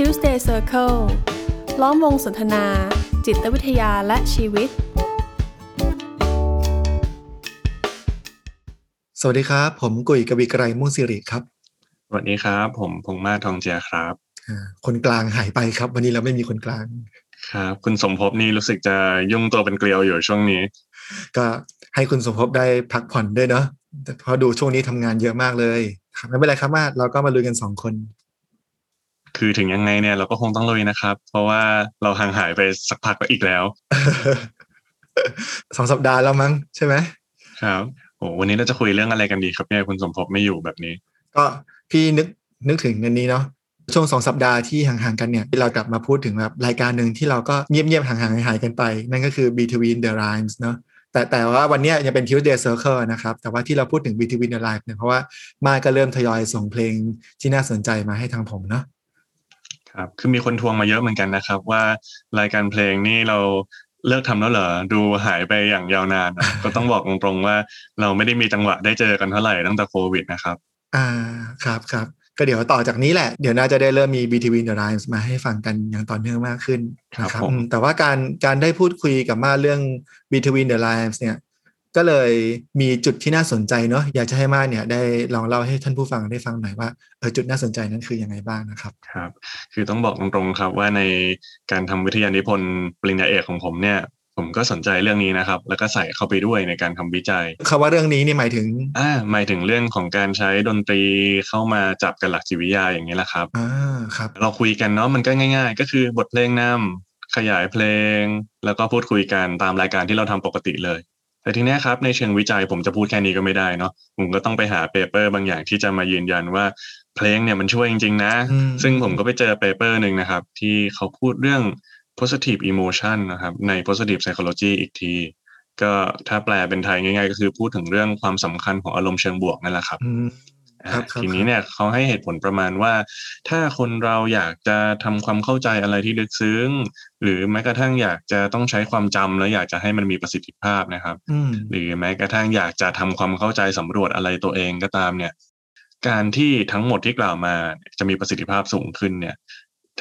Tuesday Circle ล้อมวงสนทนา จิตวิทยาและชีวิต สวัสดีครับ ผมกุยกวีไกรมุ่งสิริครับ สวัสดีครับ ผมพงษ์มาศทองเจียครับอ่าคนกลางหายไปครับ วันนี้เราไม่มีคนกลาง ครับ คุณสมภพนี่รู้สึกจะยุ่งตัวเป็นเกลียวอยู่ช่วงนี้ ก็ให้คุณสมภพได้พักผ่อนด้วยเนาะแต่เพราะดูช่วงนี้ทำงานเยอะมากเลยครับไม่เป็นไรครับมาเราก็มาลุยกันสองคน คือถึงยังไงเนี่ยเราก็คงต้องลุยนะครับ เพราะว่าเราห่างหายไปสักพักอีกแล้วสองสัปดาห์แล้วมั้งใช่ไหมครับโอ้วันนี้เราจะคุยเรื่องอะไรกันดีครับเนี่ยคุณสมภพไม่อยู่แบบนี้ ก็พี่นึกนึกถึงอันนี้เนาะช่วงสองสัปดาห์ที่ห่างๆกันเนี่ยเรากลับมาพูดถึงแบบรายการหนึ่งที่เราก็เงียบๆห่างๆหายๆกันไป นั่นก็คือ Between the Lines เนาะแต่แต่ว่าวันเนี้ยยังเป็น Tuesday Circle นะครับ แต่ว่าที่เราพูดถึง Between the Lines เนี่ยเพราะว่ามาก็เริ่มทยอยส่งเพลงที่น่าสนใจมาให้ทางผมเนาะ ครับคือมีคนทวงมาเยอะเหมือนกันนะครับ ว่ารายการเพลงนี่เราเลิกทำแล้วเหรอดูหายไปอย่างยาวนานอะก็ต้องบอกตรงๆว่าเราไม่ได้มีจังหวะได้เจอกันเท่าไหร่ตั้งแต่โควิดนะครับ อ่าครับครับก็เดี๋ยวต่อจากนี้แหละ เดี๋ยวน่าจะได้เริ่มมี Between the Lines มาให้ฟังกันอย่างต่อเนื่องมากขึ้นนะคครัรับบผมอืมแต่ว่าการการได้พูดคุยกับมาเรื่อง Between the Lines เนี่ย ก็เลยมีจุดที่น่าสนใจเนาะอยากจะให้มาเนี่ยได้ลองเล่าให้ท่านผู้ฟังได้ฟังหน่อยว่าเออจุดน่าสนใจนั้นคือยังไงบ้างนะครับครับ คือต้องบอกตรงๆครับว่าในการทำวิทยานิพนธ์ปริญญาเอกของผมเนี่ยผมก็สนใจเรื่องนี้นะครับ แล้วก็ใส่เข้าไปด้วยในการทำวิจัยคำว่าเรื่องนี้นี่หมายถึงอ่าหมายถึงเรื่องของการใช้ดนตรีเข้ามาจับกับหลักจิตวิทยาอย่างนี้แหละครับอ่าครับ เราคุยกันเนาะมันก็ง่าย ๆ ก็คือบทเพลงนำขยายเพลง แล้วก็พูดคุยกันตามรายการที่เราทำปกติเลย แต่ทีเนี้ยครับในเชิงวิจัยผมจะพูดแค่นี้ก็ไม่ได้เนาะผมก็ต้องไปหา paper บางอย่างที่จะมายืนยันว่าเพลงเนี่ยมันช่วยจริง ๆ นะอืมซึ่งผมก็ไปเจอ paper หนึ่งนะครับ ที่เขาพูดเรื่อง positive emotion นะครับใน positive psychology อีกที ก็ถ้าแปลเป็นไทยง่าย ๆ ก็คือพูดถึงเรื่องความสำคัญของอารมณ์เชิงบวกนั่นแหละครับ อืมอ่าครับครับทีนี้เนี่ยเขาให้เหตุผลประมาณว่า ถ้าคนเราอยากจะทำความเข้าใจอะไรที่ลึกซึ้ง หรือแม้กระทั่งอยากจะต้องใช้ความจำแล้วอยากจะให้มันมีประสิทธิภาพนะครับอืมหรือแม้กระทั่งอยากจะทำความเข้าใจสำรวจอะไรตัวเองก็ตามเนี่ย การที่ทั้งหมดที่กล่าวมาจะมีประสิทธิภาพสูงขึ้นเนี่ย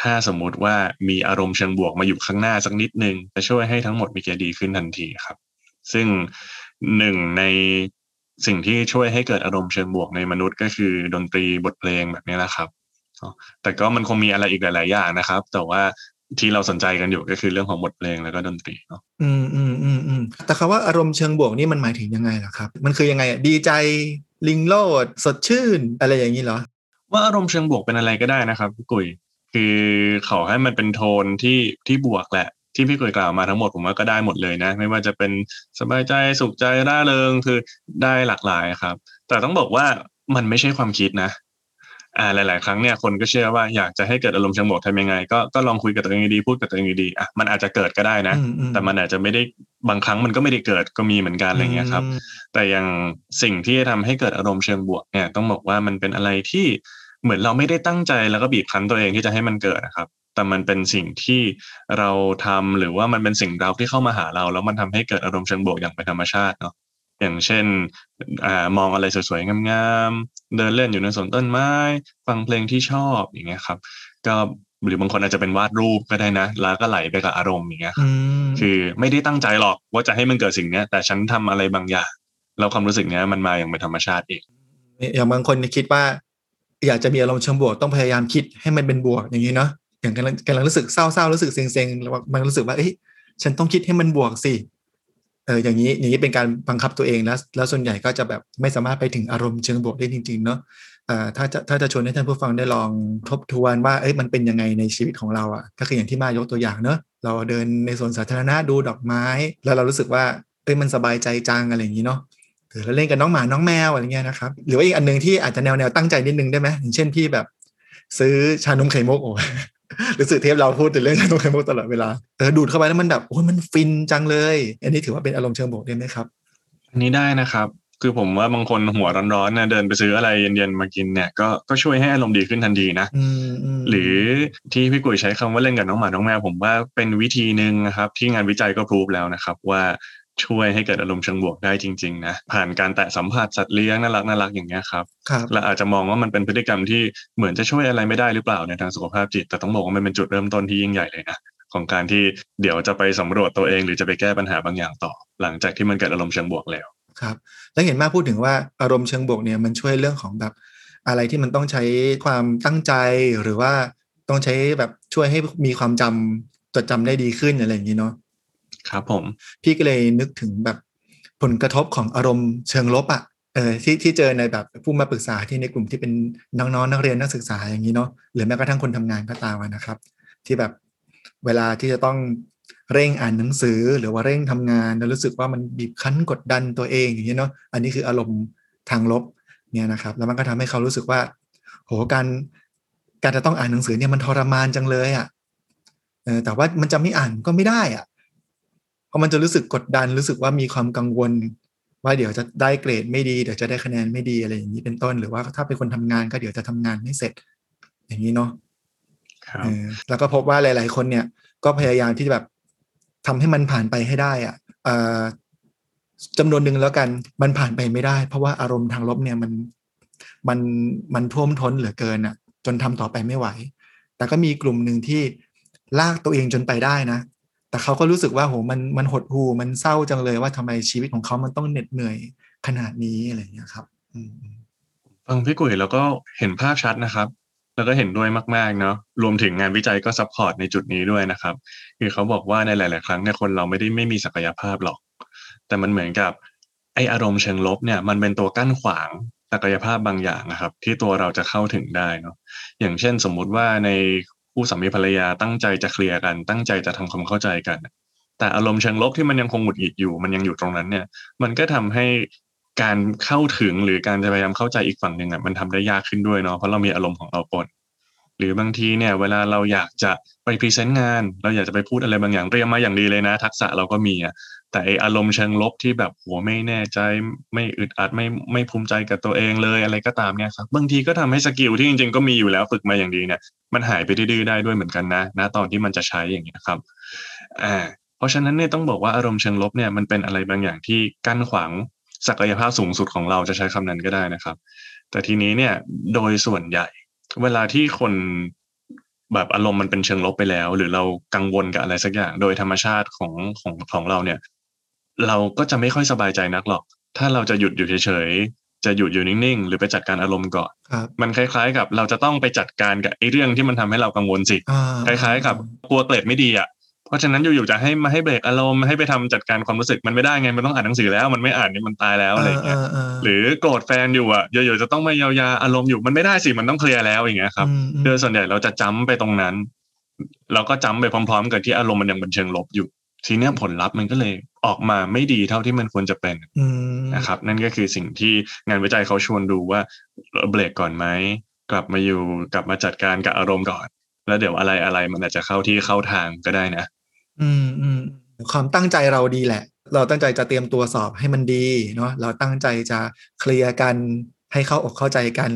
ถ้าสมมุติว่ามีอารมณ์เชิงบวกมาอยู่ข้างหน้าสักนิดนึงจะช่วยให้ทั้งหมดมีเกณฑ์ดีขึ้นทันทีครับ ซึ่งหนึ่งใน สิ่งที่ช่วยให้เกิดอารมณ์เชิงบวกในมนุษย์ก็คือดนตรีบทเพลงแบบนี้แหละครับอ๋อแต่ก็มันคงมีอะไรอีกหลาย ๆ อย่างนะครับ แต่ว่าที่เราสนใจกันอยู่ก็คือเรื่องของบทเพลงแล้วก็ดนตรีเนาะ อืมอืมอืมอืมแต่คำว่าอารมณ์เชิงบวกนี่มันหมายถึงยังไงล่ะครับ มันคือยังไงอะดีใจลิงโลด สดชื่น อะไรอย่างนี้เหรอ ว่าอารมณ์เชิงบวกเป็นอะไรก็ได้นะครับพี่กุยคือขอให้มันเป็นโทนที่ที่บวกแหละ ที่พี่กุยกล่าวมาทั้งหมดผมว่าก็ได้หมดเลยนะ ไม่ว่าจะเป็นสบายใจสุขใจร่าเริงคือได้หลากหลายครับ แต่ต้องบอกว่ามันไม่ใช่ความคิดนะอ่าหลาย ๆ ครั้งเนี่ยคนก็เชื่อว่าอยากจะให้เกิดอารมณ์เชิงบวกทำยังไง ก็ก็ลองคุยกับตัวเองดีๆพูดกับตัวเองดีๆอะมันอาจจะเกิดก็ได้นะอืมอืมแต่มันอาจจะไม่ได้บางครั้งมันก็ไม่ได้เกิดก็มีเหมือนกันอะไรเงี้ยครับมแต่อย่างสิ่งที่จะทำให้เกิดอารมณ์เชิงบวกเนี่ยต้องบอกว่ามันเป็นอะไรที่เหมือนเราไม่ได้ตั้งใจแล้วก็บีบคั้นตัวเองที่จะให้มันเกิดนะครับ แต่มันเป็นสิ่งที่เราทำหรือว่ามันเป็นสิ่งเราที่เข้ามาหาเรา แล้วมันทำให้เกิดอารมณ์เชิงบวกอย่างเป็นธรรมชาติเนาะอย่างเช่นอ่ามองอะไรสวยๆงามๆเดินเล่นอยู่ในสวนต้นไม้ ฟังเพลงที่ชอบอย่างเงี้ยครับ ก็หรือบางคนอาจจะเป็นวาดรูปก็ได้นะ แล้วก็ไหลไปกับอารมณ์อย่างเงี้ยครับอืมคือไม่ได้ตั้งใจหรอกว่าจะให้มันเกิดสิ่งเนี้ย แต่ฉันทำอะไรบางอย่างแล้วความรู้สึกเนี้ยมันมาอย่างเป็นธรรมชาติเองอย่างบางคนคิดว่า อยากจะมีอารมณ์เชิงบวกต้องพยายามคิดให้มันเป็นบวกอย่างนี้เนาะ อย่างกำลังกำลังรู้สึกเศร้าๆรู้สึกเซ็งๆแล้วมันรู้สึกว่าเอ้ยฉันต้องคิดให้มันบวกสิเอออย่างนี้อย่างนี้เป็นการบังคับตัวเองแล้วแล้วส่วนใหญ่ก็จะแบบไม่สามารถไปถึงอารมณ์เชิงบวกได้จริง ๆ เนาะอ่าถ้าจะถ้าจะชวนให้ท่านผู้ฟังได้ลองทบทวนว่าเอ้ยมันเป็นยังไงในชีวิตของเราอะ ก็คืออย่างที่มายกตัวอย่างเนาะเราเดินในสวนสาธารณะดูดอกไม้ แล้วเรารู้สึกว่าเอ้ยมันสบายใจจังอะไรอย่างนี้เนาะหรือเราเล่นกับน้องหมาน้องแมวอะไรเงี้ยนะครับหรือว่าอีกอันหนึ่งที่อาจจะแนวแนวตั้งใจนิดนึงได้ไหมอย่างเช่นพี่แบบ ซื้อชานมไข่มุกโอ้ หรือสื่อเทปเราพูดถึงเรื่องชานมไข่มุกตลอดเวลาเออดูดเข้าไปแล้วมันแบบโอ้ยมันฟินจังเลย อันนี้ถือว่าเป็นอารมณ์เชิงบวกได้ไหมครับ อันนี้ได้นะครับ คือผมว่าบางคนหัวร้อนๆนะเดินไปซื้ออะไรเย็นๆมากินเนี่ยก็ก็ช่วยให้อารมณ์ดีขึ้นทันทีนะอืมอืมหรือที่พี่กุยใช้คำว่าเล่นกับน้องหมาน้องแมวผมว่าเป็นวิธีหนึ่งนะครับ ที่งานวิจัยก็พรูฟแล้วนะครับว่า ช่วยให้เกิดอารมณ์เชิงบวกได้จริงๆนะผ่านการแตะสัมผัสสัตว์เลี้ยงน่ารักน่ารักอย่างเงี้ยครับครับเราอาจจะมองว่ามันเป็นพฤติกรรมที่เหมือนจะช่วยอะไรไม่ได้หรือเปล่าในทางสุขภาพจิต แต่ต้องบอกว่ามันเป็นจุดเริ่มต้นที่ยิ่งใหญ่เลยนะของการที่เดี๋ยวจะไปสำรวจตัวเอง หรือจะไปแก้ปัญหาบางอย่างต่อ หลังจากที่มันเกิดอารมณ์เชิงบวกแล้วครับแล้วเห็นมากพูดถึงว่าอารมณ์เชิงบวกเนี่ยมันช่วยเรื่องของแบบอะไรที่มันต้องใช้ความตั้งใจหรือว่าต้องใช้แบบช่วยให้มีความจำจดจำได้ดีขึ้นอะไรอย่างนี้เนาะ ครับผม พี่ก็เลยนึกถึงแบบผลกระทบของอารมณ์เชิงลบอะ่ะเออที่ที่เจอในแบบผู้มาปรึกษาที่ในกลุ่มที่เป็นน้องๆนักเรียนนักศึกษาอย่างนี้เนาะหรือแม้กระทั่งคนทำงานก็ตามนะครับ ที่แบบเวลาที่จะต้องเร่งอ่านหนังสือหรือว่าเร่งทำงานแล้วรู้สึกว่ามันบีบคั้นกดดันตัวเองอย่างนี้เนาะอันนี้คืออารมณ์ทางลบเนี่ยนะครับ แล้วมันก็ทำให้เขารู้สึกว่า โหการการจะต้องอ่านหนังสือเนี่ยมันทรมานจังเลยอะ่ะเออแต่ว่ามันจะไม่อ่านก็ไม่ได้อะ ราะมันจะรู้สึกกดดันรู้สึกว่ามีความกังวล ว่าเดี๋ยวจะได้เกรดไม่ดีเดี๋ยวจะได้คะแนนไม่ดีอะไรอย่างนี้เป็นต้นหรือว่าถ้าเป็นคนทำงานก็เดี๋ยวจะทำงานไม่เสร็จ อย่างนี้เนาะครับเออแล้วก็พบว่าหลาย ๆ คนเนี่ย ก็พยายามที่จะแบบทำให้มันผ่านไปให้ได้อะ่ะเอ่อจำนวนหนึ่งแล้วกันมันผ่านไปไม่ได้ เพราะว่าอารมณ์ทางลบเนี่ยมันมันมันท่วมท้นเหลือเกินอะ จนทำต่อไปไม่ไหว แต่ก็มีกลุ่มหนึ่งที่ลากตัวเองจนไปได้นะ แต่เขาก็รู้สึกว่าโหมันมันหดหู่มันเศร้าจังเลยว่าทำไมชีวิตของเขามันต้องเหน็ดเหนื่อยขนาดนี้อะไรอย่างเงี้ยครับฟังพี่กุยแล้วก็เห็นภาพชัดนะครับ แล้วก็เห็นด้วยมากๆเนาะรวมถึงงานวิจัยก็ support ในจุดนี้ด้วยนะครับ คือเขาบอกว่าในหลาย ๆ ครั้งเนี่ยคนเราไม่ได้ไม่มีศักยภาพหรอก แต่มันเหมือนกับไอ้อารมณ์เชิงลบเนี่ยมันเป็นตัวกั้นขวางศักยภาพบางอย่างนะครับ ที่ตัวเราจะเข้าถึงได้เนาะอย่างเช่นสมมุติว่าใน คู่สามีภรรยาตั้งใจจะเคลียร์กัน ตั้งใจจะทำความเข้าใจกัน แต่อารมณ์เชิงลบที่มันยังคงหงุดหงิดอยู่ มันยังอยู่ตรงนั้นเนี่ย มันก็ทำให้การเข้าถึงหรือการจะพยายามเข้าใจอีกฝั่งหนึ่งอะมันทำได้ยากขึ้นด้วยเนาะเพราะเรามีอารมณ์ของเราปนหรือบางทีเนี่ย เวลาเราอยากจะไปพรีเซนต์งาน เราอยากจะไปพูดอะไรบางอย่างเตรียมมาอย่างดีเลยนะ ทักษะเราก็มีอะ แต่ไออารมณ์เชิงลบที่แบบหัวไม่แน่ใจไม่อึดอัดไม่ไม่ภูมิใจกับตัวเองเลยอะไรก็ตามเนี่ยครับบางทีก็ทำให้สกิลที่จริงๆก็มีอยู่แล้วฝึกมาอย่างดีเนี่ยมันหายไปดื้อได้ด้วยเหมือนกันนะณตอนที่มันจะใช้อย่างเงี้ยครับอ่าเพราะฉะนั้นเนี่ยต้องบอกว่าอารมณ์เชิงลบเนี่ยมันเป็นอะไรบางอย่างที่กั้นขวางศักยภาพสูงสุดของเราจะใช้คำนั้นก็ได้นะครับ แต่ทีนี้เนี่ยโดยส่วนใหญ่ เวลาที่คนแบบอารมณ์มันเป็นเชิงลบไปแล้ว หรือเรากังวลกับอะไรสักอย่าง โดยธรรมชาติของของของเราเนี่ย เราก็จะไม่ค่อยสบายใจนักหรอก ถ้าเราจะหยุดอยู่เฉยๆ จะหยุดอยู่นิ่งๆ หรือไปจัดการอารมณ์ก่อนครับมันคล้ายๆกับเราจะต้องไปจัดการกับไอ้เรื่องที่มันทำให้เรากังวลสิอ่คล้ายๆ กับกลัวเกรดไม่ดีอะ เพราะฉะนั้นอยู่ๆจะให้มาให้เบรกอารมณ์ให้ไปทำจัดการความรู้สึกมันไม่ได้ไง มันต้องอ่านหนังสือแล้ว มันไม่อ่านนี่มันตายแล้วอะไรอย่างเงี้ย หรือโกรธแฟนอยู่อะอยู่ๆจะต้องมาเยียวยาอารมณ์อยู่มันไม่ได้สิ มันต้องเคลียร์แล้วอย่างเงี้ยครับอืมโดยส่วนใหญ่เราจะจ้ำไปตรงนั้น เราก็จ้ำไปพร้อม ๆ กับที่อารมณ์มันยังเป็นเชิงลบอยู่ ทีเนี้ยผลลัพธ์มันก็เลยออกมาไม่ดีเท่าที่มันควรจะเป็นอืมนะครับ นั่นก็คือสิ่งที่งานวิจัยเขาชวนดูว่าเบรกก่อนไหมกลับมาอยู่กลับมาจัดการกับอารมณ์ก่อน แล้วเดี๋ยวอะไรอะไรมันอาจจะเข้าที่เข้าทางก็ได้นะ อืมอืมความตั้งใจเราดีแหละ เราตั้งใจจะเตรียมตัวสอบให้มันดีเนาะเราตั้งใจจะเคลียร์กันให้เข้าอกเข้าใจกัน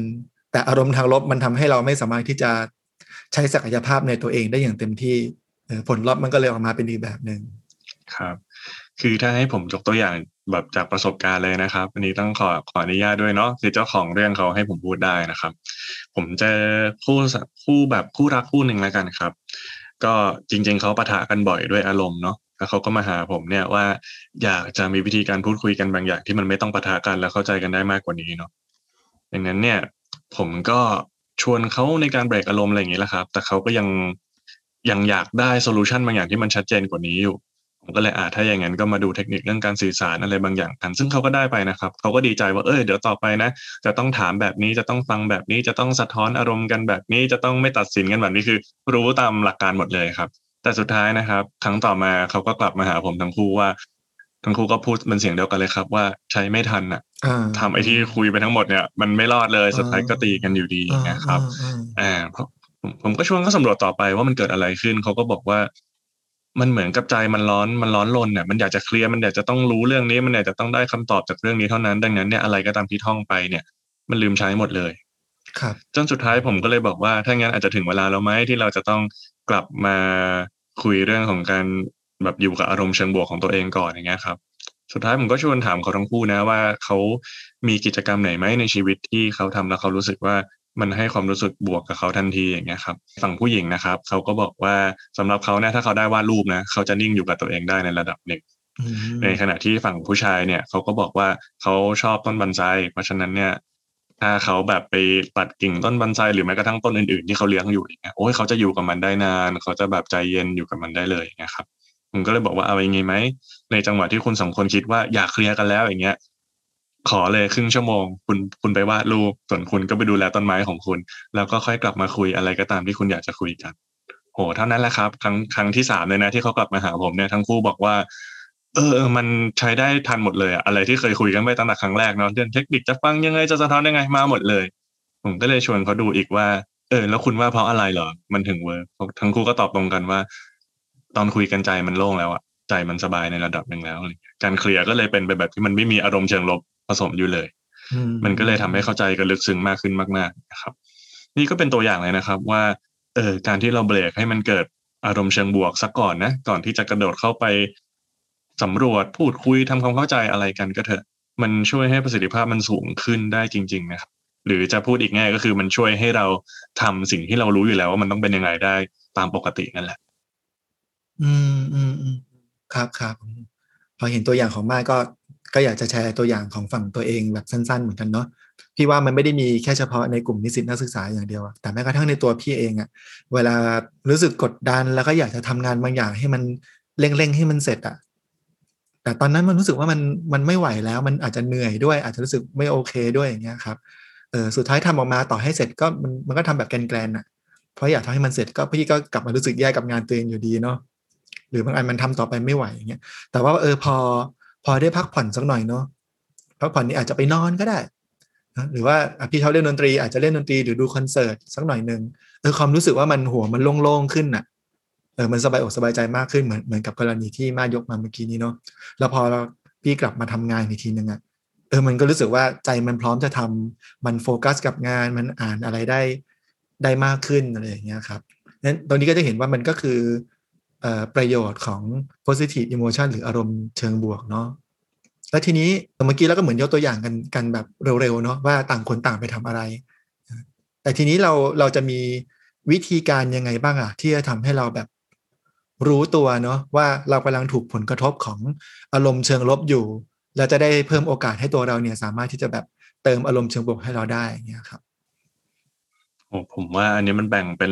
แต่อารมณ์ทางลบมันทำให้เราไม่สามารถที่จะใช้ศักยภาพในตัวเองได้อย่างเต็มที่เออผลลัพธ์มันก็เลยออกมาเป็นอีกแบบหนึ่ง ครับ คือถ้าให้ผมยกตัวอย่างแบบจากประสบการณ์เลยนะครับ อันนี้ต้องขอขออนุญาตด้วยเนาะคือเจ้าของเรื่องเขาให้ผมพูดได้นะครับ ผมเจอคู่คู่แบบคู่รักคู่หนึ่งแล้วกันครับ ก็จริง ๆเขาปะทะกันบ่อยด้วยอารมณ์เนาะแล้วเขาก็มาหาผมเนี่ยว่าอยากจะมีวิธีการพูดคุยกันบางอย่างที่มันไม่ต้องปะทะกันแล้วเข้าใจกันได้มากกว่านี้เนาะดังนั้นเนี่ย ผมก็ชวนเขาในการเบรกอารมณ์อะไรอย่างนี้แหละครับ แต่เขาก็ยังยังอยากได้โซลูชันบางอย่างที่มันชัดเจนกว่านี้อยู่ ผมก็เลยอ่าถ้าอย่างนั้นก็มาดูเทคนิคเรื่องการสื่อสารอะไรบางอย่างกัน ซึ่งเขาก็ได้ไปนะครับเขาก็ดีใจว่าเออเดี๋ยวต่อไปนะ จะต้องถามแบบนี้จะต้องฟังแบบนี้จะต้องสะท้อนอารมณ์กันแบบนี้จะต้องไม่ตัดสินกันแบบนี้คือ รู้ตามหลักการหมดเลยครับ แต่สุดท้ายนะครับ ครั้งต่อมาเขาก็กลับมาหาผมทั้งคู่ว่า ทั้งคู่ก็พูดเป็นเสียงเดียวกันเลยครับ ว่าใช้ไม่ทันอะอ่าทำไอ้ที่คุยไปทั้งหมดเนี่ย มันไม่รอดเลยสุดท้ายก็ตีกันอยู่ดีอย่างเงี้ยครับอ่าอ่าเพราะผมผมก็ชวนเขาสำรวจต่อไปว่ามันเกิดอะไรขึ้นเขาก็บอกว่า มันเหมือนกับใจมันร้อนมันร้อนรนเนี่ยมันอยากจะเคลียร์มันอยากจะต้องรู้เรื่องนี้ มันอยากจะต้องได้คำตอบจากเรื่องนี้เท่านั้น ดังนั้นเนี่ยอะไรก็ตามที่ท่องไปเนี่ย มันลืมใช้หมดเลย ครับ จนสุดท้ายผมก็เลยบอกว่าถ้างั้นอาจจะถึงเวลาแล้วไหมที่เราจะต้องกลับมาคุยเรื่องของการแบบอยู่กับอารมณ์เชิงบวกของตัวเองก่อนอย่างเงี้ยครับ สุดท้ายผมก็ชวนถามเขาทั้งคู่นะว่าเขามีกิจกรรมไหนไหมในชีวิตที่เขาทำแล้วเขารู้สึกว่า มันให้ความรู้สึกบวกกับเขาทันทีอย่างเงี้ยครับฝั่งผู้หญิงนะครับเขาก็บอกว่าสำหรับเขาเนี่ยถ้าเขาได้วาดรูปนะเขาจะนิ่งอยู่กับตัวเองได้ในระดับหนึ่งอืมในขณะที่ฝั่งผู้ชายเนี่ยเขาก็บอกว่าเขาชอบต้นบันไซเพราะฉะนั้นเนี่ยถ้าเขาแบบไปตัดกิ่งต้นบันไซหรือแม้กระทั่งต้นอื่นๆที่เขาเลี้ยงอยู่อย่างเงี้ยโอ้ยเขาจะอยู่กับมันได้นาน เขาจะแบบใจเย็นอยู่กับมันได้เลยนะครับผมก็เลยบอกว่าเอายังไงไหมในจังหวะที่คุณสองคนคิดว่าอยากเคลียร์กันแล้วอย่างเงี้ย ขอเลยครึ่งชั่วโมง คุณคุณไปวาดรูปส่วนคุณก็ไปดูแลต้นไม้ของคุณ แล้วก็ค่อยกลับมาคุยอะไรก็ตามที่คุณอยากจะคุยกัน โหเท่านั้นแหละครับ ครั้งครั้งที่สามเลยนะที่เขากลับมาหาผมเนี่ยทั้งคู่บอกว่าเออ มันใช้ได้ทันหมดเลยอะอะไรที่เคยคุยกันไปตั้งแต่ครั้งแรกเนาะเรื่องเทคนิคจะฟังยังไงจะสะท้อนยังไงมาหมดเลย ผมก็เลยชวนเขาดูอีกว่า เออ แล้วคุณว่าเพราะอะไรเหรอ มันถึงเวิร์กทั้งคู่ก็ตอบตรงกันว่า ตอนคุยกันใจมันโล่งแล้วอะใจมันสบายในระดับหนึ่งแล้วอะไรเงี้ย การเคลียร์ก็เลยเป็นไปแบบที่มันไม่มีอารมณ์เชิงลบผสมอยู่เลยอืมันก็เลยทำให้เข้าใจกันลึกซึ้งมากขึ้นมากๆนะครับ นี่ก็เป็นตัวอย่างเลยนะครับ ว่าเออการที่เราเบรกให้มันเกิดอารมณ์เชิงบวกซะก่อนนะก่อนที่จะกระโดดเข้าไปสำรวจพูดคุยทำความเข้าใจอะไรกันก็เถอะ มันช่วยให้ประสิทธิภาพมันสูงขึ้นได้จริง ๆ นะครับ หรือจะพูดอีกแง่ก็คือมันช่วยให้เราทำสิ่งที่เรารู้อยู่แล้วว่ามันต้องเป็นยังไงได้ตามปกตินั่นแหละ อืมอืมอืมครับครับ พอเห็นตัวอย่างของมาก็ก็อยากจะแชร์ตัวอย่างของฝั่งตัวเองแบบสั้น ๆ เหมือนกันเนาะพี่ว่ามันไม่ได้มีแค่เฉพาะในกลุ่มนิสิตนักศึกษาอย่างเดียวแต่แม้กระทั่งในตัวพี่เองอะเวลารู้สึกกดดันแล้วก็อยากจะทำงานบางอย่างให้มันเร่งๆให้มันเสร็จอะแต่ตอนนั้นมันรู้สึกว่ามันมันไม่ไหวแล้ว มันอาจจะเหนื่อยด้วย อาจจะรู้สึกไม่โอเคด้วยอย่างเงี้ยครับเออสุดท้ายทำออกมาต่อให้เสร็จก็มันมันก็ทำแบบแกลนๆอะเพราะอยากทำให้มันเสร็จก็พี่ก็กลับมารู้สึกแย่กับงานตัวเองอยู่ดีเนาะ หรือบางอันมันทำต่อไปไม่ไหวอย่างเงี้ยแต่ว่าเออพอพอได้พักผ่อนสักหน่อยเนาะพักผ่อนนี่อาจจะไปนอนก็ได้นะหรือว่าพี่เขาเล่นดนตรีอาจจะเล่นดนตรีหรือดูคอนเสิร์ตสักหน่อยหนึ่งเออความรู้สึกว่ามันหัวมันโล่งๆขึ้นน่ะเออมันสบายอกสบายใจมากขึ้นเหมือนเหมือนกับกรณีที่มายกมาเมื่อกี้นี้เนาะแล้วพอเราพี่กลับมาทำงานอีกทีนึงอะเออมันก็รู้สึกว่าใจมันพร้อมจะทำมันโฟกัสกับงานมันอ่านอะไรได้ได้มากขึ้นอะไรอย่างเงี้ยครับนั้นตรงนี้ก็จะเห็นว่ามันก็คือ ประโยชน์ของ positive emotion หรืออารมณ์เชิงบวกเนาะแล้วทีนี้เมื่อกี้เราก็เหมือนยกตัวอย่างกันกันแบบเร็วๆเนาะว่าต่างคนต่างไปทำอะไร แต่ทีนี้เราเราจะมีวิธีการยังไงบ้างอะที่จะทำให้เราแบบรู้ตัวเนาะว่าเรากำลังถูกผลกระทบของอารมณ์เชิงลบอยู่ แล้วจะได้เพิ่มโอกาสให้ตัวเราเนี่ยสามารถที่จะแบบเติมอารมณ์เชิงบวกให้เราได้เงี้ยครับ ผมว่าอันนี้มันแบ่งเป็น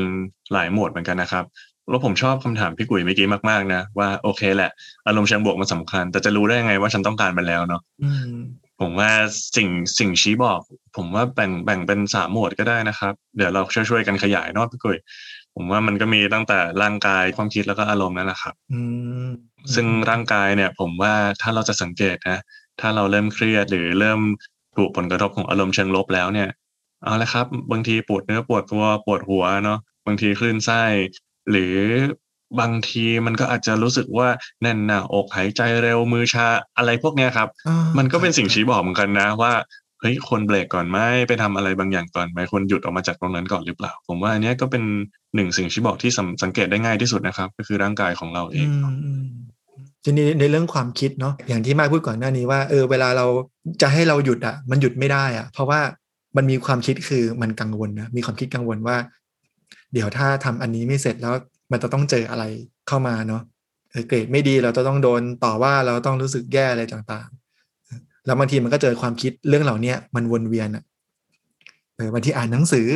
หลายหมวดเหมือนกันนะครับ แล้วผมชอบคำถามพี่กุ๋ยเมื่อกี้มากๆนะว่าโอเคแหละ อารมณ์เชิงบวกมันสำคัญ แต่จะรู้ได้ยังไงว่าฉันต้องการมันแล้วเนาะอืมผมว่าสิ่งสิ่งชี้บอก ผมว่าแบ่งแบ่งเป็นสามหมวดก็ได้นะครับ เดี๋ยวเราช่วยๆกันขยายเนอะพี่กุยผมว่ามันก็มีตั้งแต่ร่างกายความคิดแล้วก็อารมณ์นั่นแหละครับอืมซึ่งร่างกายเนี่ย ผมว่าถ้าเราจะสังเกตนะ ถ้าเราเริ่มเครียดหรือเริ่มถูกผลกระทบของอารมณ์เชิงลบแล้วเนี่ย เอาละครับ บางทีปวดเนื้อปวดตัวปวดหัวเนาะบางทีคลื่นไส้หรือบางทีมันก็อาจจะรู้สึกว่าแน่นหน้าอกหายใจเร็วมือชาอะไรพวกเนี้ยครับอ่ามันก็เป็นสิ่งชี้บอกเหมือนกันนะว่าเฮ้ยคนเบรกก่อนไหมไปทำอะไรบางอย่างก่อนไหมคนหยุดออกมาจากตรงนั้นก่อนหรือเปล่า ผมว่าอันเนี้ยก็เป็นหนึ่งสิ่งชี้บอกที่สังสังเกตได้ง่ายที่สุดนะครับ ก็คือร่างกายของเราเออืงมอืมทีนี้ในเรื่องความคิดเนาะอย่างที่มากพูดก่อนหน้านี้ว่าเออเวลาเราจะให้เราหยุดอะ มันหยุดไม่ได้อะ เพราะว่า มันมีความคิดคือมันกังวลนะมีความคิดกังวลว่า เดี๋ยวถ้าทำอันนี้ไม่เสร็จแล้วมันจะต้องเจออะไรเข้ามาเนาะเกรดไม่ดีเราจะต้องโดนต่อว่าเราต้องรู้สึกแย่อะไรต่างๆ แล้วบางทีมันก็เจอความคิดเรื่องเหล่าเนี้ยมันวนเวียนอะเออบางทีอ่านหนังสือ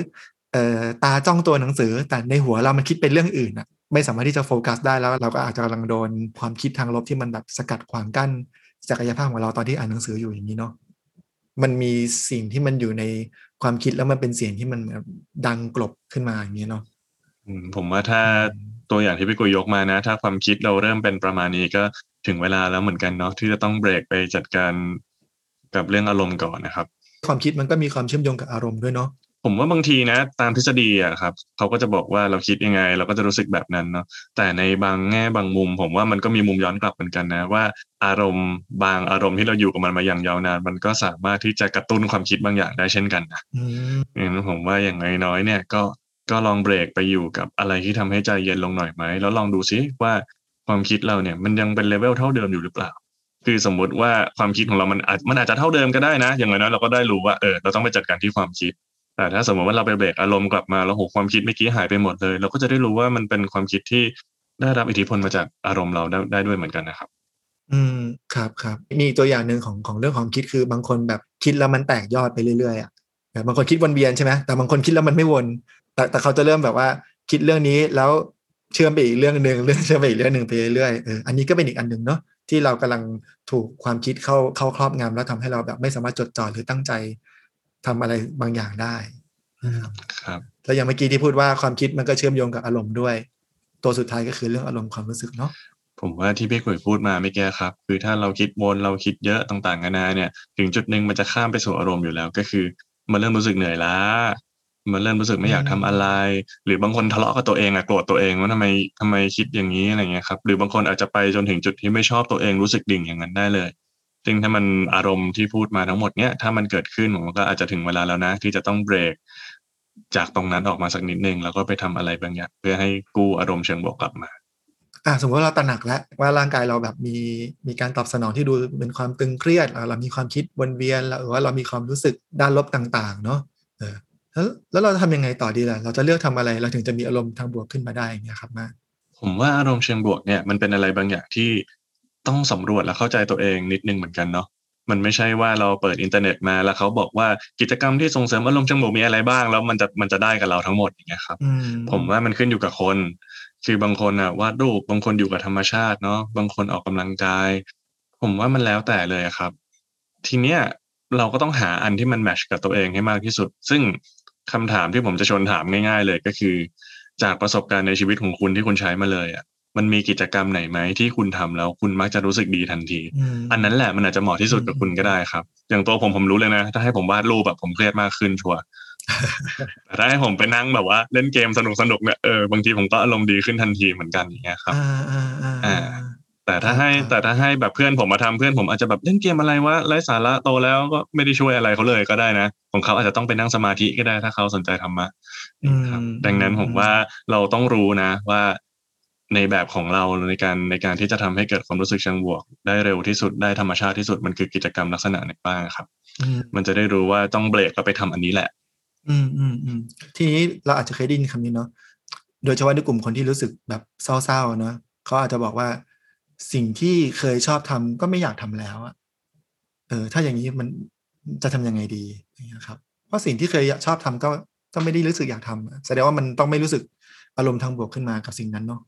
เอ่อตาจ้องตัวหนังสือ แต่ในหัวเรามันคิดเป็นเรื่องอื่นอะไม่สามารถที่จะโฟกัสได้แล้วเราก็อาจจะกำลังโดนความคิดทางลบที่มันแบบสกัดขวางกั้นศักยภาพของเราตอนที่อ่านหนังสืออยู่อย่างนี้เนาะ มันมีสิ่งที่มันอยู่ในความคิดแล้วมันเป็นเสียงที่มันแบบดังกลบขึ้นมาอย่างนี้เนาะอืมผมว่าถ้าตัวอย่างที่พี่กุยยกมานะ ถ้าความคิดเราเริ่มเป็นประมาณนี้ก็ถึงเวลาแล้วเหมือนกันเนาะที่จะต้องเบรกไปจัดการกับเรื่องอารมณ์ก่อนนะครับ ความคิดมันก็มีความเชื่อมโยงกับอารมณ์ด้วยเนาะ ผมว่าบางทีนะ ตามทฤษฎีอะครับเขาก็จะบอกว่าเราคิดยังไง เราก็จะรู้สึกแบบนั้นเนาะแต่ในบางแง่บางมุม ผมว่ามันก็มีมุมย้อนกลับเหมือนกันนะ ว่าอารมณ์บางอารมณ์ที่เราอยู่กับมันมาอย่างยาวนาน มันก็สามารถที่จะกระตุ้นความคิดบางอย่างได้เช่นกันนะอืมงั้นผมว่าอย่างน้อยๆเนี่ยก็ก็ลองเบรกไปอยู่กับอะไรที่ทำให้ใจเย็นลงหน่อยไหมแล้วลองดูซิว่าความคิดเราเนี่ยมันยังเป็นเลเวลเท่าเดิมอยู่หรือเปล่า คือสมมุติว่าความคิดของเรามันอาจมันอาจจะเท่าเดิมก็ได้นะ อย่างน้อยๆเราก็ได้รู้ว่าเออเราต้องไปจัดการที่ความคิด แต่ถ้าสมมติว่าเราไปเบรกอารมณ์กลับมาแล้วโหความคิดเมื่อกี้หายไปหมดเลย เราก็จะได้รู้ว่ามันเป็นความคิดที่ได้รับอิทธิพลมาจากอารมณ์เราได้ได้ด้วยเหมือนกันนะครับ อืมครับครับมีตัวอย่างหนึ่งของของเรื่องของคิดคือบางคนแบบคิดแล้วมันแตกยอดไปเรื่อยๆอะแบบบางคนคิดวนเวียนใช่ไหมแต่บางคนคิดแล้วมันไม่วน แต่แต่เขาจะเริ่มแบบว่าคิดเรื่องนี้แล้วเชื่อมไปอีกเรื่องหนึ่งเรื่องเชื่อมไปอีกเรื่องหนึ่งไปเรื่อยๆเอออันนี้ก็เป็นอีกอันหนึ่งเนาะที่เรากำลังถูกความคิดเข้าเข้าครอบงำแล้วทำให้เราแบบไม่สามารถจดจ่อหรือตั้งใจ ทำอะไรบางอย่างได้นะครับครับแล้วอย่างเมื่อกี้ที่พูดว่าความคิดมันก็เชื่อมโยงกับอารมณ์ด้วย ตัวสุดท้ายก็คือเรื่องอารมณ์ความรู้สึกเนาะผมว่าที่พี่ขุยพูดมาไม่แก้ครับ คือถ้าเราคิดวนเราคิดเยอะต่างๆนานาเนี่ย ถึงจุดหนึ่งมันจะข้ามไปสู่อารมณ์อยู่แล้วก็คือ มันเริ่มรู้สึกเหนื่อยล้า มันเริ่มรู้สึกไม่อยากทำอะไร หรือบางคนทะเลาะกับตัวเองอะโกรธตัวเองว่าทำไมทำไมคิดอย่างนี้อะไรเงี้ยครับหรือบางคนอาจจะไปจนถึงจุดที่ไม่ชอบตัวเองรู้สึกดิ่งอย่างนั้นได้เลย ซึ่งถ้ามันอารมณ์ที่พูดมาทั้งหมดเนี้ยถ้ามันเกิดขึ้นผมว่าก็อาจจะถึงเวลาแล้วนะ ที่จะต้องเบรกจากตรงนั้นออกมาสักนิดนึงแล้วก็ไปทำอะไรบางอย่างเพื่อให้กู้อารมณ์เชิงบวกกลับมาอะสมมติว่าเราตระหนักแล้วว่าร่างกายเราแบบมีมีการตอบสนองที่ดูเป็นความตึงเครียดเราเรามีความคิดวนเวียนหรือว่าเรามีความรู้สึกด้านลบต่างๆ เนาะเออแล้วแล้วเราจะทำยังไงต่อดีล่ะ เราจะเลือกทำอะไรเราถึงจะมีอารมณ์ทางบวกขึ้นมาได้อย่างเงี้ยครับมาผมว่าอารมณ์เชิงบวกเนี่ยมันเป็นอะไรบางอย่างที่ ต้องสำรวจและเข้าใจตัวเองนิดนึงเหมือนกันเนาะมันไม่ใช่ว่าเราเปิดอินเทอร์เน็ตมาแล้วเขาบอกว่ากิจกรรมที่ส่งเสริมอารมณ์เชิงบวกมีอะไรบ้าง แล้วมันจะมันจะได้กับเราทั้งหมดอย่างเงี้ยครับอืมผมว่ามันขึ้นอยู่กับคน คือบางคนอะวาดรูปบางคนอยู่กับธรรมชาติเนาะบางคนออกกำลังกาย ผมว่ามันแล้วแต่เลยอะครับ ทีเนี้ยเราก็ต้องหาอันที่มันแมชกับตัวเองให้มากที่สุด ซึ่งคำถามที่ผมจะชวนถามง่าย ๆ เลยก็คือ จากประสบการณ์ในชีวิตของคุณที่คุณใช้มาเลยอะ มันมีกิจกรรมไหนไหมที่คุณทำแล้วคุณมักจะรู้สึกดีทันทีอืมอันนั้นแหละมันอาจจะเหมาะที่สุดกับคุณก็ได้ครับ อย่างตัวผมผมรู้เลยนะ ถ้าให้ผมวาดรูปแบบผมเครียดมากขึ้นชัวร์แต่ถ้าให้ผมไปนั่งแบบว่า เล่นเกมสนุกสนุกๆเนี่ยเออบางทีผมก็อารมณ์ดีขึ้นทันทีเหมือนกันอย่างเงี้ยครับอ่าอ่าอ่าอ่าแต่ถ้าให้ครับแต่ถ้าให้แบบเพื่อนผมมาทำเพื่อนผมอาจจะแบบเล่นเกมอะไรวะไร้สาระโตแล้วก็ไม่ได้ช่วยอะไรเขาเลยก็ได้นะของเขาอาจจะต้องไปนั่งสมาธิก็ได้ถ้าเขาสนใจธรรมะครับอืมดังนั้นผมว่าเราต้องรู้นะว่า ในแบบของเราในการในการที่จะทำให้เกิดความรู้สึกเชิงบวก ได้เร็วที่สุดได้ธรรมชาติที่สุดมันคือกิจกรรมลักษณะไหนบ้างครับอืมมันจะได้รู้ว่าต้องเบรกแล้วไปทำอันนี้แหละ อืมอืมอืมทีนี้เราอาจจะเคยได้ยินคำนี้เนาะโดยเฉพาะในกลุ่มคนที่รู้สึกแบบเศร้าๆเนาะเขาอาจจะบอกว่าสิ่งที่เคยชอบทำก็ไม่อยากทำแล้วอะเออ ถ้าอย่างนี้มันจะทำยังไงดีอย่างเงี้ยครับ เพราะสิ่งที่เคยชอบทำก็ก็ไม่ได้รู้สึกอยากทำอะแสดงว่ามันต้องไม่รู้สึกอารมณ์ทางบวกขึ้นมากับสิ่งนั้นเนาะ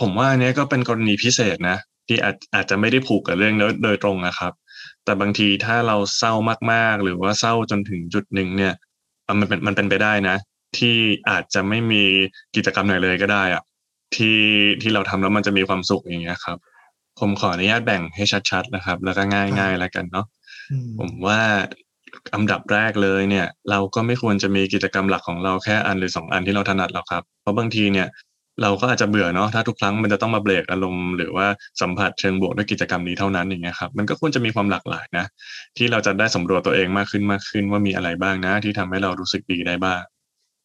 ผมว่าอันเนี้ยก็เป็นกรณีพิเศษนะ ที่อาจอาจจะไม่ได้ผูกกับเรื่องนี้โดยตรงนะครับ แต่บางทีถ้าเราเศร้ามากๆ หรือว่าเศร้าจนถึงจุดหนึ่งเนี่ยอะมันเป็นมันเป็นไปได้นะ ที่อาจจะไม่มีกิจกรรมไหนเลยก็ได้อะที่ที่เราทำแล้วมันจะมีความสุขอย่างเงี้ยครับ ผมขออนุญาตแบ่งให้ชัดๆนะครับ แล้วก็ง่ายๆแล้วกันเนาะอืมผมว่าอันดับแรกเลยเนี่ย เราก็ไม่ควรจะมีกิจกรรมหลักของเราแค่อันหรือสองอันที่เราถนัดหรอกครับ เพราะบางทีเนี่ย เราก็อาจจะเบื่อเนาะถ้าทุกครั้งมันจะต้องมาเบรกอารมณ์หรือว่าสัมผัสเชิงบวกด้วยกิจกรรมนี้เท่านั้นอย่างเงี้ยครับมันก็ควรจะมีความหลากหลายนะ ที่เราจะได้สำรวจตัวเองมากขึ้นมากขึ้นว่ามีอะไรบ้างนะ ที่ทำให้เรารู้สึกดีได้บ้าง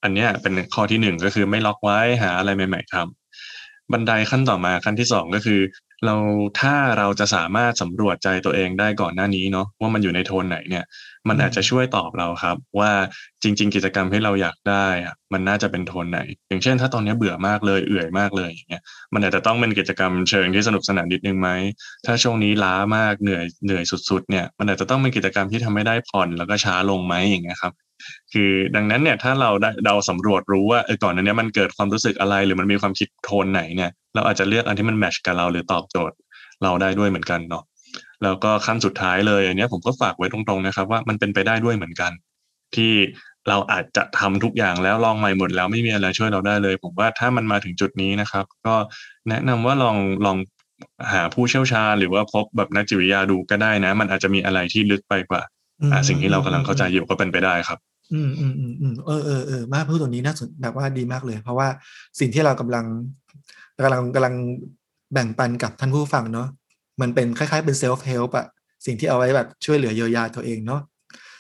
อันเนี้ยเป็นข้อที่หนึ่งก็คือไม่ล็อกไว้หาอะไรใหม่ ๆทำบันไดขั้นต่อมาขั้นที่สองก็คือ เราถ้าเราจะสามารถสำรวจใจตัวเองได้ก่อนหน้านี้เนาะว่ามันอยู่ในโทนไหนเนี่ย มันอาจจะช่วยตอบเราครับ ว่าจริง ๆ กิจกรรมที่เราอยากได้อะมันน่าจะเป็นโทนไหน อย่างเช่น ถ้าตอนนี้เบื่อมากเลยเอื่อยมากเลยอย่างเงี้ยมันอาจจะต้องเป็นกิจกรรมเชิงที่สนุกสนานนิดนึงไหมถ้าช่วงนี้ล้ามากเหนื่อยเหนื่อยสุด ๆ เนี่ยมันอาจจะต้องเป็นกิจกรรมที่ทำให้ได้ผ่อนแล้วก็ช้าลงไหมอย่างเงี้ยครับคือดังนั้นเนี่ยถ้าเราได้เราสำรวจรู้ว่าเออก่อนหนั้นเนี่ยมันเกิดความรู้สึกอะไรหรือมันมีความคิดโทนไหนเนี่ย เราอาจจะเลือกอันที่มันแมทชกับเราหรือตอบโจทย์เราได้ด้วยเหมือนกันเนาะแล้วก็ขั้นสุดท้ายเลยอันเนี้ยผมก็ฝากไว้ตรงๆนะครับ ว่ามันเป็นไปได้ด้วยเหมือนกัน ที่เราอาจจะทำทุกอย่างแล้วลองใหม่หมดแล้วไม่มีอะไรช่วยเราได้เลย ผมว่าถ้ามันมาถึงจุดนี้นะครับ ก็แนะนำว่าลองลองหาผู้เชี่ยวชาญหรือว่าพบแบบนักจิตวิทยาดูก็ได้นะ มันอาจจะมีอะไรที่ลึกไปกว่าอ่าสิ่งที่เรากำลังเข้าใจอยู่ก็เป็นไปได้ครับ อืมอืมอืมอืมเออเออเออมากพูดตรงนี้น่าสนแบบว่าดีมากเลย เพราะว่าสิ่งที่เรากำลัง กำลังกำลังแบ่งปันกับท่านผู้ฟังเนาะมันเป็นคล้ายๆเป็นเซลฟ์เฮลป์อะสิ่งที่เอาไว้แบบช่วยเหลือเยียวยาตัวเองเนาะ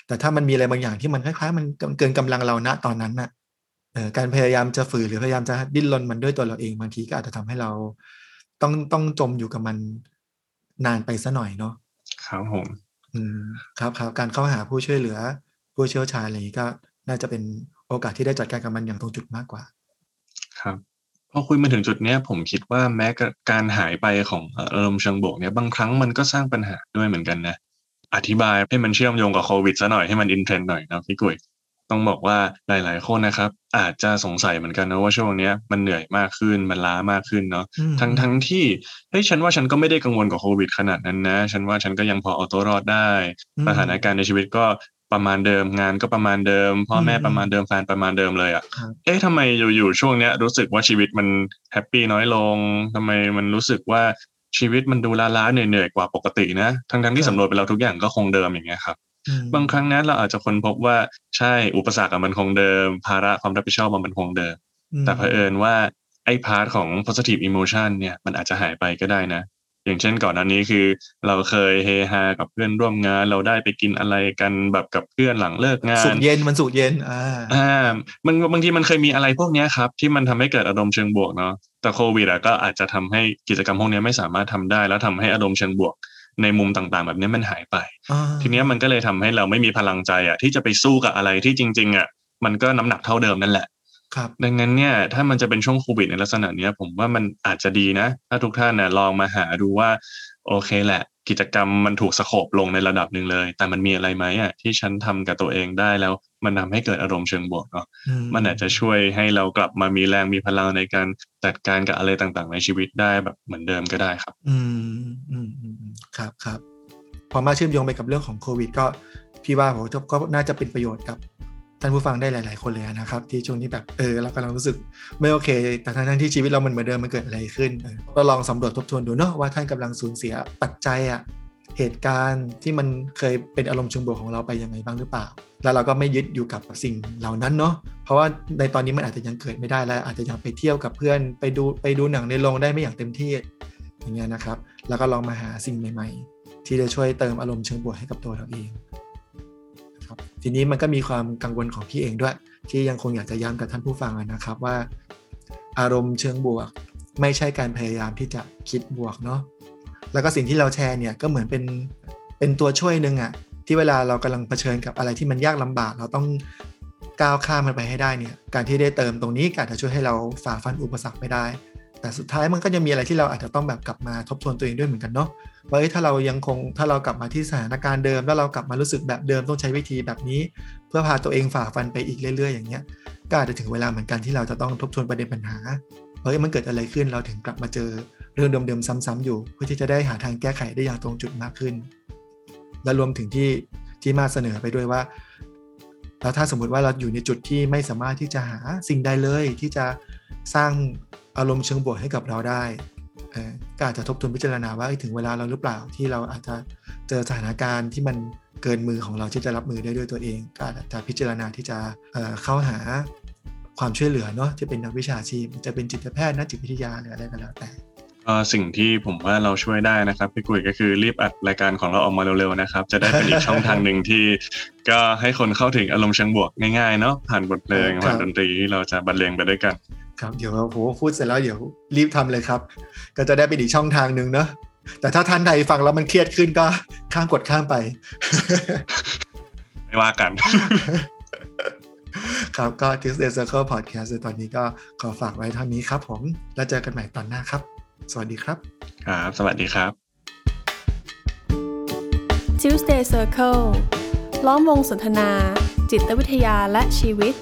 แต่ถ้ามันมีอะไรบางอย่างที่มันคล้ายๆ มันเกินกำลังเราณตอนนั้นน่ะเออการพยายามจะฝืนหรือพยายามจะดิ้นรนมันด้วยตัวเราเองบางทีก็อาจจะทำให้เราต้องต้องจมอยู่กับมันนานไปซะหน่อยเนาะครับผม อืมครับครับการเข้าหาผู้ช่วยเหลือ ผู้เชี่ยวชาญอะไรอย่างนี้ก็น่าจะเป็นโอกาสที่ได้จัดการกับมันอย่างตรงจุดมากกว่า ครับ พอคุยมาถึงจุดเนี้ยผมคิดว่าแม้การหายไปของอารมณ์เชิงบวกเนี่ยบางครั้งมันก็สร้างปัญหาด้วยเหมือนกันนะอธิบายให้มันเชื่อมโยงกับโควิดซะหน่อยให้มัน in trend หน่อยนะพี่กุ้ยต้องบอกว่าหลาย ๆ คนนะครับ อาจจะสงสัยเหมือนกันนะว่าช่วงเนี้ยมันเหนื่อยมากขึ้นมันล้ามากขึ้นเนาะอืมทั้งทั้งที่เฮ้ยฉันว่าฉันก็ไม่ได้กังวลกับโควิดขนาดนั้นนะ ฉันว่าฉันก็ยังพอเอาตัวรอดได้อืมสถานการณ์ในชีวิตก็ ประมาณเดิมงานก็ประมาณเดิม พ่อแม่อืมประมาณเดิมแฟนประมาณเดิมเลยอะครับเอ๊ะทำไมอยู่ๆช่วงเนี้ยรู้สึกว่าชีวิตมัน happy น้อยลงทำไมมันรู้สึกว่าชีวิตมันดูล้าๆเหนื่อยๆกว่าปกตินะทั้งๆที่สำรวจไปแล้วทุกอย่างก็คงเดิมอย่างเงี้ยครับอืมบางครั้งนั้นเราอาจจะค้นพบว่าใช่อุปสรรคอะมันคงเดิม ภาระความรับผิดชอบมันคงเดิม แต่เผอิญว่าไอ้ part ของ positive emotion เนี่ยมันอาจจะหายไปก็ได้นะ อย่างเช่นก่อนหน้านี้คือ เราเคยเฮฮากับเพื่อนร่วมงาน เราได้ไปกินอะไรกันแบบกับเพื่อนหลังเลิกงาสุนกเย็นมันสุกเย็นอ่าอ่ามันบางทีมันเคยมีอะไรพวกเนี้ยครับ ที่มันทำให้เกิดอารมณ์เชิงบวกเนาะแต่โควิดอะก็อาจจะทำให้กิจกรรมพวกเนี้ยไม่สามารถทำได้ แล้วทำให้อารมณ์เชิงบวก ในมุมต่างๆ แบบนี้มันหายไปอ่าทีเนี้ยมันก็เลยทำให้เราไม่มีพลังใจอะที่จะไปสู้กับอะไรที่จริง ๆอะมันก็น้ำหนักเท่าเดิมนั่นแหละ ครับ ดังนั้นเนี่ยถ้ามันจะเป็นช่วงโควิดในลักษณะเนี้ย ผมว่ามันอาจจะดีนะ ถ้าทุกท่านเนี่ยลองมาหาดูว่า โอเคแหละ กิจกรรมมันถูกสโคบลงในระดับหนึ่งเลย แต่มันมีอะไรไหมอะที่ฉันทำกับตัวเองได้แล้ว มันทำให้เกิดอารมณ์เชิงบวกเนาะมันอาจจะช่วยให้เรากลับมามีแรงมีพลังในการจัดการกับอะไรต่างๆ ในชีวิตได้แบบเหมือนเดิมก็ได้ครับ อืมอืมอืมอืมครับครับพอมาเชื่อมโยงไปกับเรื่องของโควิด ก็พี่ว่าผมก็น่าจะเป็นประโยชน์กับ ท่านผู้ฟังได้หลาย ๆ คนเลยนะครับ ที่ช่วงนี้แบบเออเรากำลังรู้สึกไม่โอเค แต่ทั้งที่ชีวิตเรามันเหมือนเดิมมันเกิดอะไรขึ้นเออก็ลองสำรวจทบทวนดูเนาะว่าท่านกำลังสูญเสียปัจจัยอะเหตุการณ์ที่มันเคยเป็นอารมณ์เชิงบวกของเราไปยังไงบ้างหรือเปล่า แล้วเราก็ไม่ยึดอยู่กับสิ่งเหล่านั้นเนาะ เพราะว่าในตอนนี้มันอาจจะยังเกิดไม่ได้แล้วอาจจะยังไปเที่ยวกับเพื่อนไปดูไปดูหนังในโรงได้ไม่อย่างเต็มที่อย่างเงี้ยนะครับ แล้วก็ลองมาหาสิ่งใหม่ ๆ ที่จะช่วยเติมอารมณ์เชิงบวกให้กับตัวเราเอง นะครับ ทีนี้มันก็มีความกังวลของพี่เองด้วย ที่ยังคงอยากจะย้ำกับท่านผู้ฟังนะครับว่า อารมณ์เชิงบวก ไม่ใช่การพยายามที่จะคิดบวกเนาะแล้วก็สิ่งที่เราแชร์เนี่ยก็เหมือนเป็นเป็นตัวช่วยหนึ่งอะที่เวลาเรากำลังเผชิญกับอะไรที่มันยากลำบาก เราต้องก้าวข้ามมันไปให้ได้เนี่ยการที่ได้เติมตรงนี้ก็อาจจะช่วยให้เราฝ่าฟันอุปสรรคไปได้ แต่สุดท้ายมันก็จะมีอะไรที่เราอาจจะต้องแบบกลับมาทบทวนตัวเองด้วยเหมือนกันเนาะว่าเอ้ยถ้าเรายังคงถ้าเรากลับมาที่สถานการณ์เดิม แล้วเรากลับมารู้สึกแบบเดิมต้องใช้วิธีแบบนี้ เพื่อพาตัวเองฝ่าฟันไปอีกเรื่อย ๆ อย่างเงี้ยก็อาจจะถึงเวลาเหมือนกันที่เราจะต้องทบทวนประเด็นปัญหาเฮ้ยมันเกิดอะไรขึ้นเราถึงกลับมาเจอเรื่องเดิมๆซ้ำๆอยู่ เพื่อที่จะได้หาทางแก้ไขได้อย่างตรงจุดมากขึ้น และรวมถึงที่ที่มาเสนอไปด้วยว่าแล้วถ้าสมมุติว่าเราอยู่ในจุดที่ไม่สามารถที่จะหาสิ่งใดเลยที่จะสร้างอารมณ์เชิงบวกให้กับเราได้เอ่อก็อาจจะทบทวนพิจารณาว่าเอ้ยถึงเวลาเราหรือเปล่าที่เราอาจจะเจอสถานการณ์ที่มันเกินมือของเราที่จะรับมือได้ด้วยตัวเองก็อาจจะพิจารณาที่จะเอ่อเข้าหาความช่วยเหลือเนาะจะเป็นนักวิชาชีพ จะเป็นจิตแพทย์นักจิตวิทยาหรืออะไรก็แล้วแต่ก็สิ่งที่ผมว่าเราช่วยได้นะครับพี่กุยก็คือรีบอัดรายการของเราออกมาเร็วๆนะครับ จะได้เป็นอีกช่องทางหนึ่งที่ ก็ให้คนเข้าถึงอารมณ์เชิงบวกง่ายๆเนาะผ่านบทเพลงครับผ่านดนตรีที่เราจะบรรเลงไปด้วยกัน ครับเดี๋ยวโหพูดเสร็จแล้วเดี๋ยวรีบทำเลยครับ ก็จะได้เป็นอีกช่องทางหนึ่งเนาะแต่ถ้าท่านใดฟังแล้วมันเครียดขึ้นก็ข้ามกดข้ามไป ไม่ว่ากัน ครับก็ Tuesday Circle Podcast ในตอนนี้ก็ขอฝากไว้เท่านี้ครับผม แล้วเจอกันใหม่ตอนหน้าครับ สวัสดีครับ ครับ สวัสดีครับ Tuesday Circle ล้อมวงสนทนา จิตวิทยาและชีวิต